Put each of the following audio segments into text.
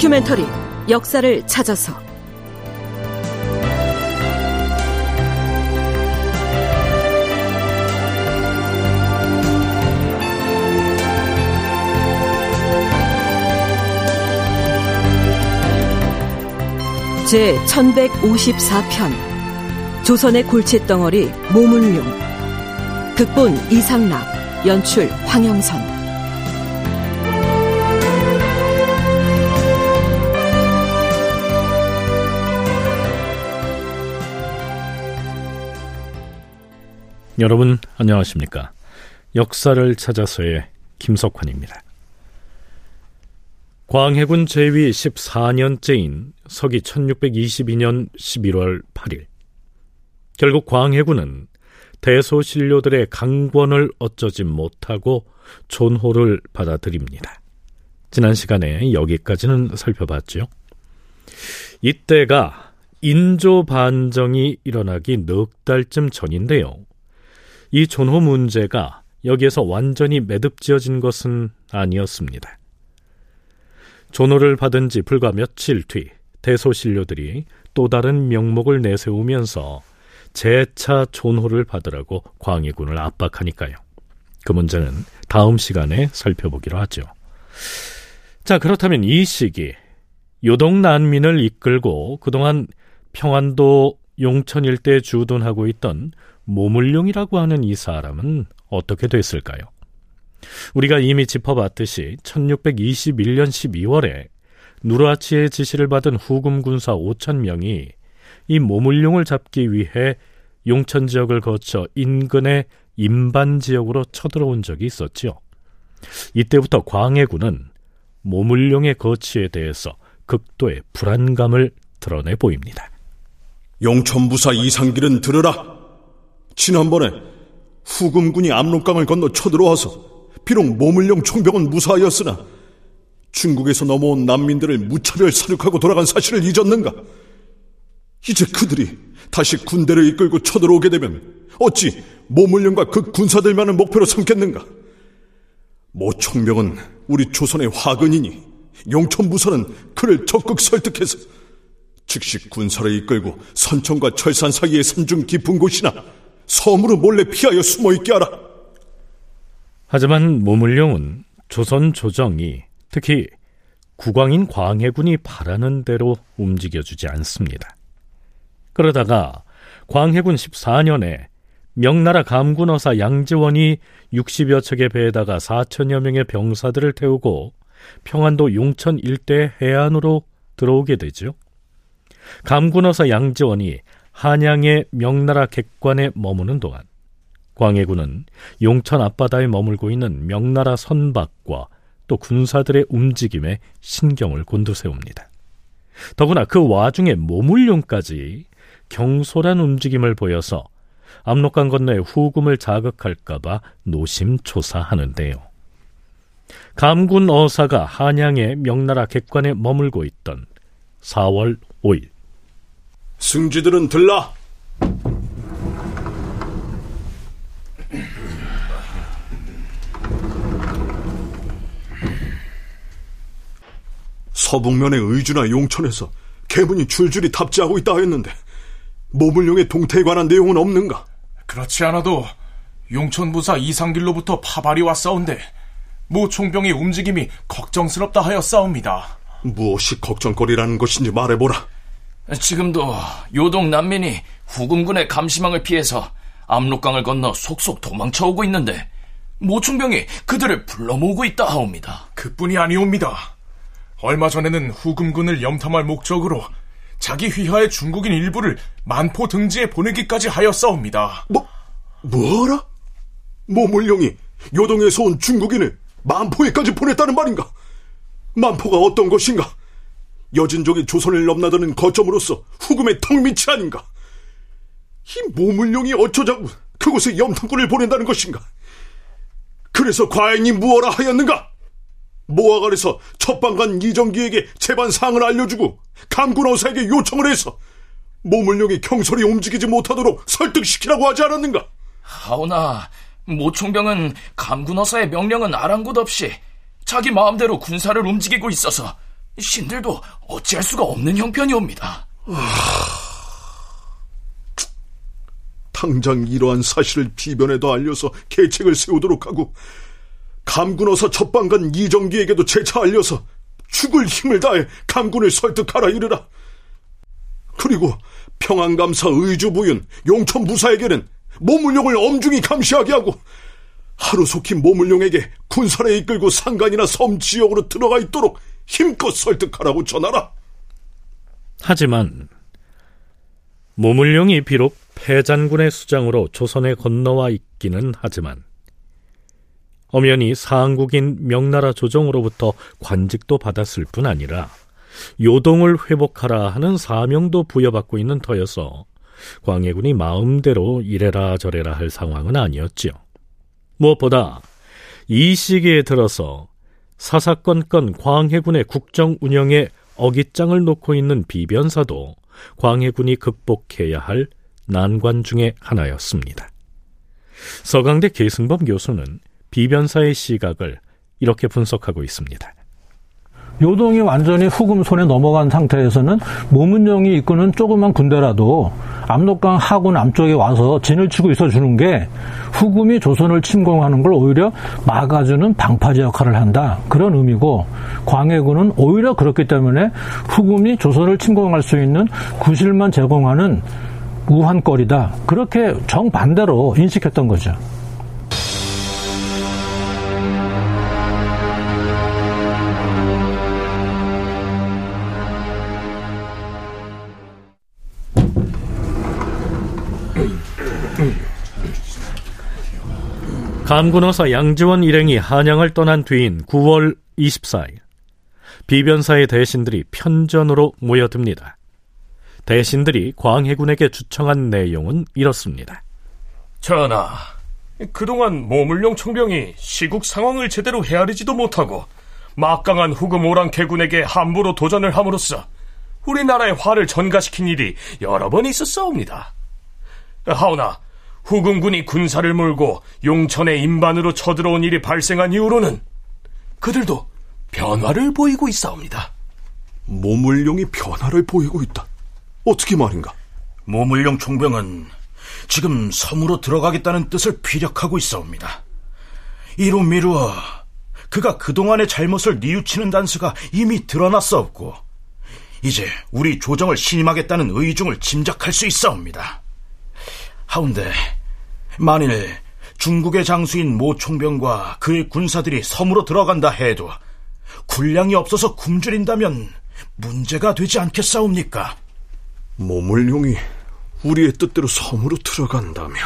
다큐멘터리 역사를 찾아서. 제 1154편 조선의 골칫덩어리 모물룡. 극본 이상락 연출 황영선 여러분 안녕하십니까? 역사를 찾아서의 김석환입니다. 광해군 제위 14년째인 서기 1622년 11월 8일 결국 광해군은 대소신료들의 강권을 어쩌지 못하고 존호를 받아들입니다. 지난 시간에 여기까지는 살펴봤죠. 이때가 인조 반정이 일어나기 넉 달쯤 전인데요. 이 존호 문제가 여기에서 완전히 매듭지어진 것은 아니었습니다. 존호를 받은 지 불과 며칠 뒤 대소신료들이 또 다른 명목을 내세우면서 재차 존호를 받으라고 광해군을 압박하니까요. 그 문제는 다음 시간에 살펴보기로 하죠. 자, 그렇다면 이 시기 요동 난민을 이끌고 그동안 평안도 용천 일대에 주둔하고 있던 모물룡이라고 하는 이 사람은 어떻게 됐을까요? 우리가 이미 짚어봤듯이 1621년 12월에 누르하치의 지시를 받은 후금 군사 5천 명이 이 모물룡을 잡기 위해 용천 지역을 거쳐 인근의 인반 지역으로 쳐들어온 적이 있었지요. 이때부터 광해군은 모물룡의 거치에 대해서 극도의 불안감을 드러내 보입니다. 용천부사 이상길은 들으라. 지난번에 후금군이 압록강을 건너 쳐들어와서 비록 모물령 총병은 무사하였으나 중국에서 넘어온 난민들을 무차별 사륙하고 돌아간 사실을 잊었는가? 이제 그들이 다시 군대를 이끌고 쳐들어오게 되면 어찌 모물령과 그 군사들만을 목표로 삼겠는가? 모 총병은 우리 조선의 화근이니 용천부사는 그를 적극 설득해서 즉시 군사를 이끌고 선천과 철산 사이의 산중 깊은 곳이나 섬으로 몰래 피하여 숨어 있게 하라. 하지만 모물룡은 조선 조정이 특히 국왕인 광해군이 바라는 대로 움직여주지 않습니다. 그러다가 광해군 14년에 명나라 감군어사 양지원이 60여 척의 배에다가 4천여 명의 병사들을 태우고 평안도 용천 일대 해안으로 들어오게 되죠. 감군어사 양지원이 한양의 명나라 객관에 머무는 동안 광해군은 용천 앞바다에 머물고 있는 명나라 선박과 또 군사들의 움직임에 신경을 곤두세웁니다. 더구나 그 와중에 모물룡까지 경솔한 움직임을 보여서 압록강 건너의 후금을 자극할까봐 노심초사하는데요. 감군 어사가 한양의 명나라 객관에 머물고 있던 4월 5일 승지들은 들라. 서북면의 의주나 용천에서 개문이 줄줄이 탑재하고 있다 하였는데 모물룡의 동태에 관한 내용은 없는가? 그렇지 않아도 용천부사 이상길로부터 파발이 왔사온데 모 총병의 움직임이 걱정스럽다 하였사옵니다. 무엇이 걱정거리라는 것인지 말해보라. 지금도 요동 난민이 후금군의 감시망을 피해서 압록강을 건너 속속 도망쳐오고 있는데 모충병이 그들을 불러 모으고 있다 하옵니다. 그뿐이 아니옵니다. 얼마 전에는 후금군을 염탐할 목적으로 자기 휘하의 중국인 일부를 만포 등지에 보내기까지 하였사옵니다. 뭐, 뭐라? 모물룡이 요동에서 온 중국인을 만포에까지 보냈다는 말인가? 만포가 어떤 것인가? 여진족이 조선을 넘나드는 거점으로서 후금의 턱밑이 아닌가? 이 모물룡이 어쩌자고 그곳에 염탐꾼을 보낸다는 것인가? 그래서 과인이 무엇라 하였는가? 모아갈에서 첫방간 이정기에게 재반 사항을 알려주고 감군 어사에게 요청을 해서 모물룡이 경솔히 움직이지 못하도록 설득시키라고 하지 않았는가? 하오나 모총병은 감군 어사의 명령은 아랑곳 없이 자기 마음대로 군사를 움직이고 있어서 신들도 어찌할 수가 없는 형편이옵니다. 당장 이러한 사실을 비변에도 알려서 계책을 세우도록 하고 감군어서 첫방간 이정기에게도 재차 알려서 죽을 힘을 다해 감군을 설득하라 이르라. 그리고 평안감사 의주부윤 용천무사에게는 모물룡을 엄중히 감시하게 하고 하루속히 모물룡에게 군사를 이끌고 상간이나 섬 지역으로 들어가 있도록 힘껏 설득하라고 전하라. 하지만 모물룡이 비록 패잔군의 수장으로 조선에 건너와 있기는 하지만 엄연히 상국인 명나라 조정으로부터 관직도 받았을 뿐 아니라 요동을 회복하라 하는 사명도 부여받고 있는 터여서 광해군이 마음대로 이래라 저래라 할 상황은 아니었지요. 무엇보다 이 시기에 들어서 사사건건 광해군의 국정 운영에 어깃장을 놓고 있는 비변사도 광해군이 극복해야 할 난관 중의 하나였습니다. 서강대 계승범 교수는 비변사의 시각을 이렇게 분석하고 있습니다. 요동이 완전히 후금 손에 넘어간 상태에서는 모문정이 이끄는 조그만 군대라도 압록강 하구 남쪽에 와서 진을 치고 있어 주는 게 후금이 조선을 침공하는 걸 오히려 막아주는 방파제 역할을 한다. 그런 의미고 광해군은 오히려 그렇기 때문에 후금이 조선을 침공할 수 있는 구실만 제공하는 우한거리다. 그렇게 정반대로 인식했던 거죠. 감군어사 양지원 일행이 한양을 떠난 뒤인 9월 24일 비변사의 대신들이 편전으로 모여듭니다. 대신들이 광해군에게 주청한 내용은 이렇습니다. 전하, 그동안 모물룡 총병이 시국 상황을 제대로 헤아리지도 못하고 막강한 후금 오랑캐군에게 함부로 도전을 함으로써 우리나라의 화를 전가시킨 일이 여러 번 있었사옵니다. 하오나 후금군이 군사를 몰고 용천의 인반으로 쳐들어온 일이 발생한 이후로는 그들도 변화를 보이고 있사옵니다. 모물룡이 변화를 보이고 있다. 어떻게 말인가? 모물룡 총병은 지금 섬으로 들어가겠다는 뜻을 피력하고 있사옵니다. 이로 미루어 그가 그동안의 잘못을 뉘우치는 단서가 이미 드러났사옵고 이제 우리 조정을 신임하겠다는 의중을 짐작할 수 있사옵니다. 하운데 만일 중국의 장수인 모 총병과 그의 군사들이 섬으로 들어간다 해도 군량이 없어서 굶주린다면 문제가 되지 않겠사옵니까? 모물룡이 우리의 뜻대로 섬으로 들어간다면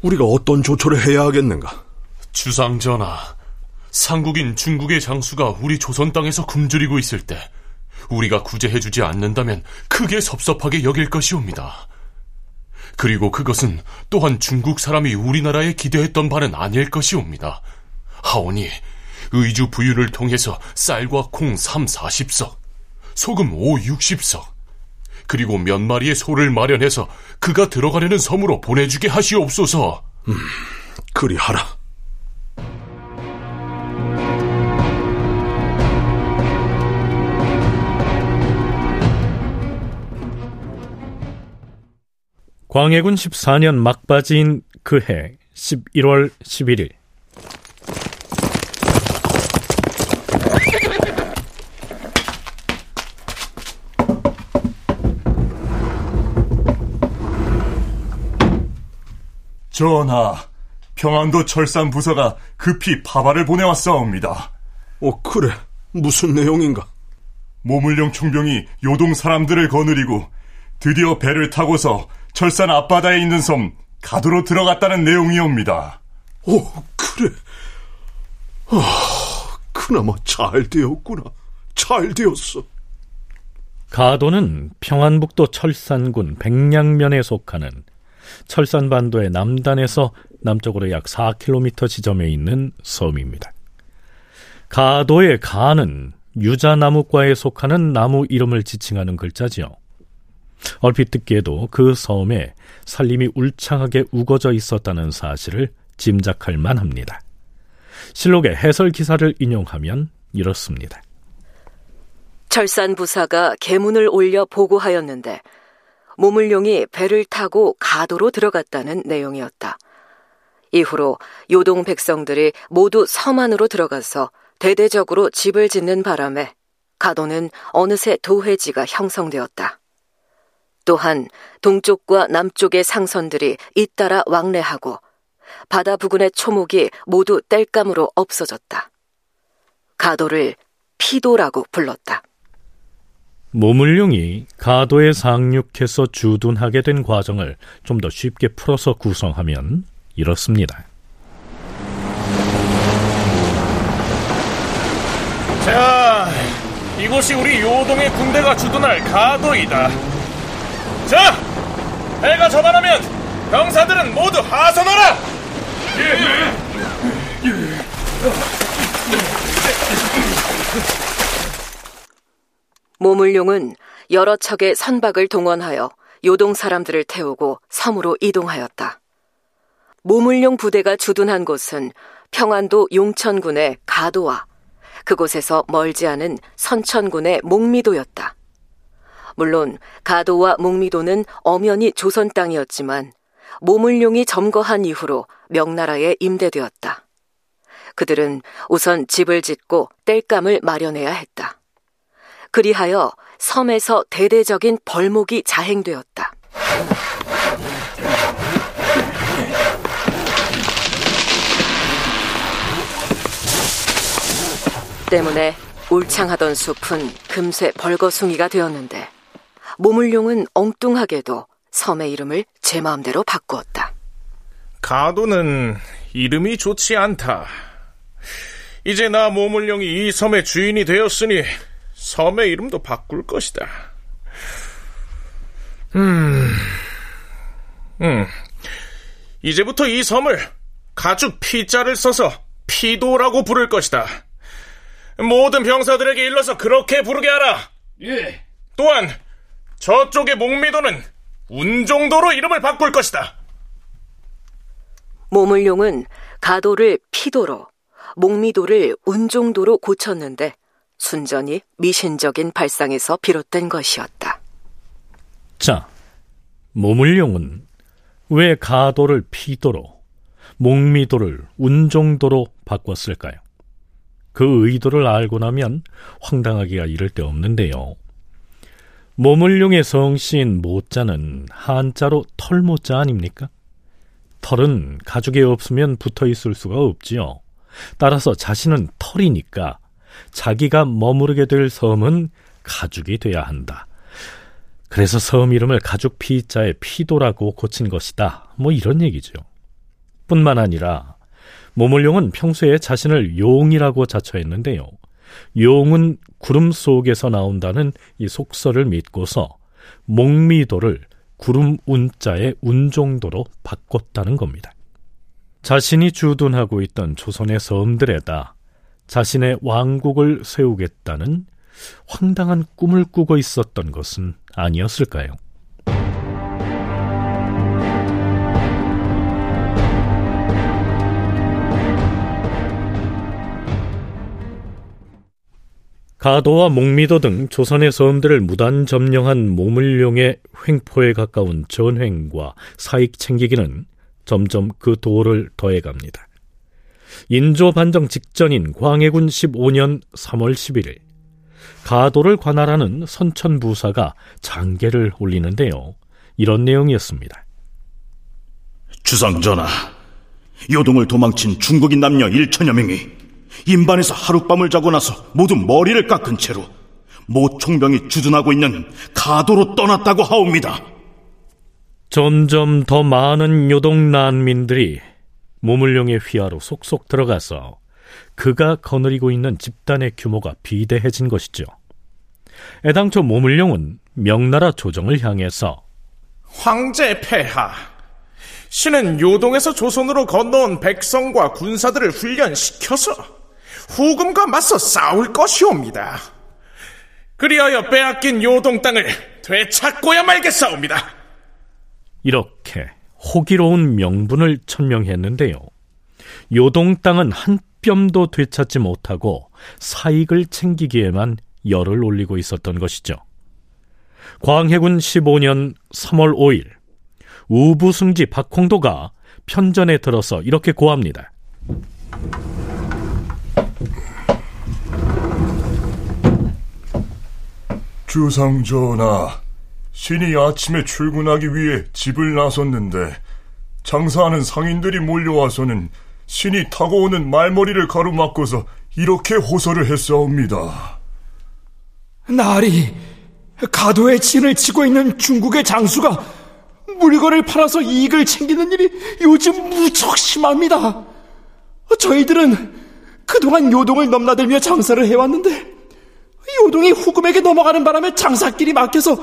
우리가 어떤 조처를 해야 하겠는가? 주상 전하, 상국인 중국의 장수가 우리 조선 땅에서 굶주리고 있을 때 우리가 구제해주지 않는다면 크게 섭섭하게 여길 것이옵니다. 그리고 그것은 또한 중국 사람이 우리나라에 기대했던 바는 아닐 것이옵니다. 하오니 의주 부유를 통해서 쌀과 콩 3, 40석, 소금 5, 60석, 그리고 몇 마리의 소를 마련해서 그가 들어가려는 섬으로 보내주게 하시옵소서. 음, 그리하라. 광해군 14년 막바지인 그 해 11월 11일 전하, 평안도 철산 부서가 급히 파발을 보내왔사옵니다. 어, 그래. 무슨 내용인가? 모물령 총병이 요동 사람들을 거느리고 드디어 배를 타고서 철산 앞바다에 있는 섬 가도로 들어갔다는 내용이옵니다. 오, 그래. 아, 그나마 잘 되었구나. 잘 되었어. 가도는 평안북도 철산군 백량면에 속하는 철산반도의 남단에서 남쪽으로 약 4km 지점에 있는 섬입니다. 가도의 가는 유자나무과에 속하는 나무 이름을 지칭하는 글자지요. 얼핏 듣기에도 그 섬에 살림이 울창하게 우거져 있었다는 사실을 짐작할 만합니다. 실록의 해설 기사를 인용하면 이렇습니다. 철산 부사가 계문을 올려 보고하였는데 모물룡이 배를 타고 가도로 들어갔다는 내용이었다. 이후로 요동 백성들이 모두 섬 안으로 들어가서 대대적으로 집을 짓는 바람에 가도는 어느새 도회지가 형성되었다. 또한 동쪽과 남쪽의 상선들이 잇따라 왕래하고 바다 부근의 초목이 모두 땔감으로 없어졌다. 가도를 피도라고 불렀다. 모물룡이 가도에 상륙해서 주둔하게 된 과정을 좀 더 쉽게 풀어서 구성하면 이렇습니다. 자, 이곳이 우리 요동의 군대가 주둔할 가도이다. 자, 해가 저반하면 병사들은 모두 하선하라! 모물룡은 여러 척의 선박을 동원하여 요동 사람들을 태우고 섬으로 이동하였다. 모물룡 부대가 주둔한 곳은 평안도 용천군의 가도와 그곳에서 멀지 않은 선천군의 목미도였다. 물론 가도와 목미도는 엄연히 조선 땅이었지만 모물룡이 점거한 이후로 명나라에 임대되었다. 그들은 우선 집을 짓고 땔감을 마련해야 했다. 그리하여 섬에서 대대적인 벌목이 자행되었다. 때문에 울창하던 숲은 금세 벌거숭이가 되었는데 모물룡은 엉뚱하게도 섬의 이름을 제 마음대로 바꾸었다. 가도는 이름이 좋지 않다. 이제 나 모물룡이 이 섬의 주인이 되었으니 섬의 이름도 바꿀 것이다. 음, 음. 이제부터 이 섬을 가죽 피자를 써서 피도라고 부를 것이다. 모든 병사들에게 일러서 그렇게 부르게 하라. 예. 또한 저쪽의 목미도는 운정도로 이름을 바꿀 것이다. 모물룡은 가도를 피도로, 목미도를 운종도로 고쳤는데 순전히 미신적인 발상에서 비롯된 것이었다. 자, 모물룡은 왜 가도를 피도로, 목미도를 운종도로 바꿨을까요? 그 의도를 알고 나면 황당하기가 이를 데 없는데요. 모물룡의 성씨인 모자는 한자로 털모자 아닙니까? 털은 가죽에 없으면 붙어 있을 수가 없지요. 따라서 자신은 털이니까 자기가 머무르게 될 섬은 가죽이 돼야 한다. 그래서 섬 이름을 가죽 피자에 피도라고 고친 것이다. 뭐 이런 얘기죠. 뿐만 아니라 모물룡은 평소에 자신을 용이라고 자처했는데요. 용은 구름 속에서 나온다는 이 속설을 믿고서 목미도를 구름 운자의 운종도로 바꿨다는 겁니다. 자신이 주둔하고 있던 조선의 섬들에다 자신의 왕국을 세우겠다는 황당한 꿈을 꾸고 있었던 것은 아니었을까요? 가도와 목미도 등 조선의 섬들을 무단 점령한 모물룡의 횡포에 가까운 전횡과 사익 챙기기는 점점 그 도를 더해갑니다. 인조 반정 직전인 광해군 15년 3월 11일 가도를 관할하는 선천부사가 장계를 올리는데요. 이런 내용이었습니다. 주상전하, 요동을 도망친 중국인 남녀 1천여 명이 인반에서 하룻밤을 자고 나서 모두 머리를 깎은 채로 모총병이 주둔하고 있는 가도로 떠났다고 하옵니다. 점점 더 많은 요동 난민들이 모물룡의 휘하로 속속 들어가서 그가 거느리고 있는 집단의 규모가 비대해진 것이죠. 애당초 모물룡은 명나라 조정을 향해서 황제 폐하, 신은 요동에서 조선으로 건너온 백성과 군사들을 훈련시켜서 후금과 맞서 싸울 것이옵니다. 그리하여 빼앗긴 요동 땅을 되찾고야 말겠사옵니다. 이렇게 호기로운 명분을 천명했는데요. 요동 땅은 한 뿅도 되찾지 못하고 사익을 챙기기에만 열을 올리고 있었던 것이죠. 광해군 15년 3월 5일 우부승지 박홍도가 편전에 들어서 이렇게 고합니다. 주상 전하, 신이 아침에 출근하기 위해 집을 나섰는데 장사하는 상인들이 몰려와서는 신이 타고 오는 말머리를 가로막고서 이렇게 호소를 했사옵니다. 나리, 가도에 진을 치고 있는 중국의 장수가 물건을 팔아서 이익을 챙기는 일이 요즘 무척 심합니다. 저희들은 그동안 요동을 넘나들며 장사를 해왔는데 요동이 후금에게 넘어가는 바람에 장사길이 막혀서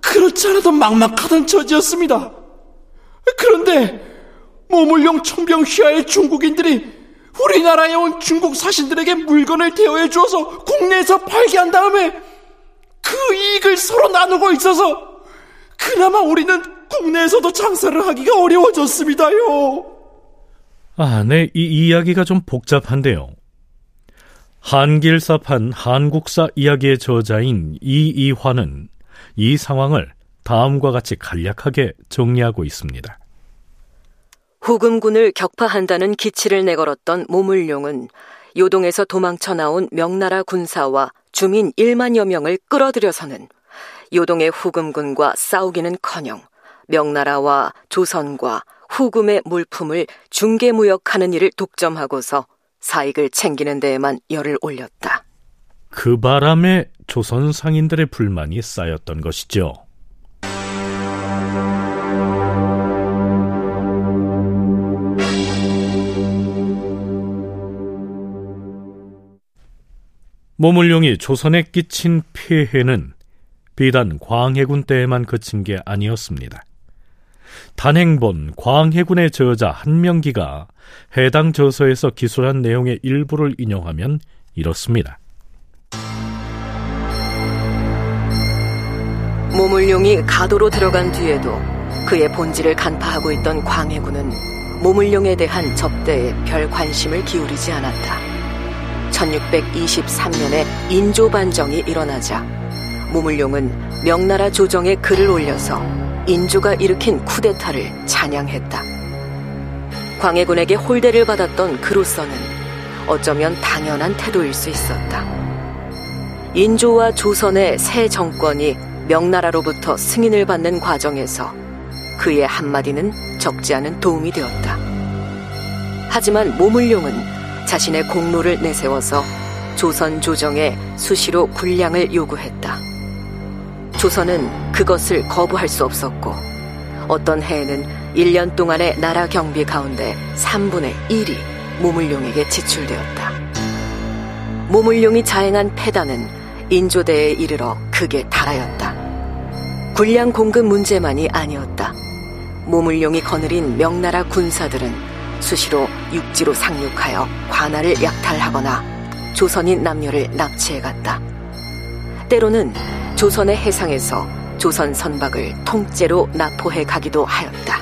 그렇지 않아도 막막하던 처지였습니다. 그런데 모물용 청병 휘하의 중국인들이 우리나라에 온 중국 사신들에게 물건을 대여해 주어서 국내에서 팔게 한 다음에 그 이익을 서로 나누고 있어서 그나마 우리는 국내에서도 장사를 하기가 어려워졌습니다요. 아, 네, 이 이야기가 좀 복잡한데요. 한길사판 한국사 이야기의 저자인 이이화는 이 상황을 다음과 같이 간략하게 정리하고 있습니다. 후금군을 격파한다는 기치를 내걸었던 모물룡은 요동에서 도망쳐 나온 명나라 군사와 주민 1만여 명을 끌어들여서는 요동의 후금군과 싸우기는커녕 명나라와 조선과 후금의 물품을 중개무역하는 일을 독점하고서 사익을 챙기는 데에만 열을 올렸다. 그 바람에 조선 상인들의 불만이 쌓였던 것이죠. 모물룡이 조선에 끼친 피해는 비단 광해군 때에만 그친 게 아니었습니다. 단행본 광해군의 저자 한명기가 해당 저서에서 기술한 내용의 일부를 인용하면 이렇습니다. 모물룡이 가도로 들어간 뒤에도 그의 본질을 간파하고 있던 광해군은 모물룡에 대한 접대에 별 관심을 기울이지 않았다. 1623년에 인조 반정이 일어나자 모물룡은 명나라 조정에 글을 올려서 인조가 일으킨 쿠데타를 찬양했다. 광해군에게 홀대를 받았던 그로서는 어쩌면 당연한 태도일 수 있었다. 인조와 조선의 새 정권이 명나라로부터 승인을 받는 과정에서 그의 한마디는 적지 않은 도움이 되었다. 하지만 모물룡은 자신의 공로를 내세워서 조선 조정에 수시로 군량을 요구했다. 조선은 그것을 거부할 수 없었고 어떤 해에는 1년 동안의 나라 경비 가운데 3분의 1이 모물룡에게 지출되었다. 모물룡이 자행한 패단은 인조대에 이르러 크게 달하였다. 군량 공급 문제만이 아니었다. 모물룡이 거느린 명나라 군사들은 수시로 육지로 상륙하여 관할을 약탈하거나 조선인 남녀를 납치해갔다. 때로는 조선의 해상에서 조선 선박을 통째로 납포해 가기도 하였다.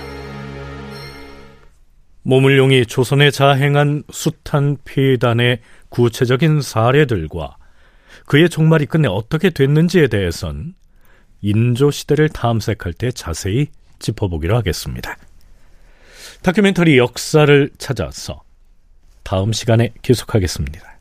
모물룡이 조선에 자행한 숱한 피해단의 구체적인 사례들과 그의 종말이 끝내 어떻게 됐는지에 대해선 인조 시대를 탐색할 때 자세히 짚어보기로 하겠습니다. 다큐멘터리 역사를 찾아서 다음 시간에 계속하겠습니다.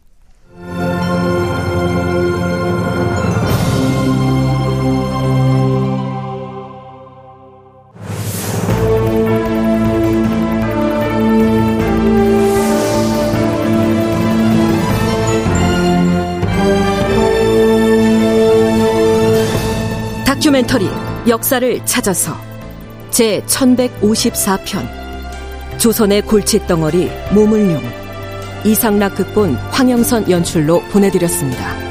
다큐멘터리 역사를 찾아서 제 1154편 조선의 골칫덩어리 모물룡 이상락 극본 황영선 연출로 보내드렸습니다.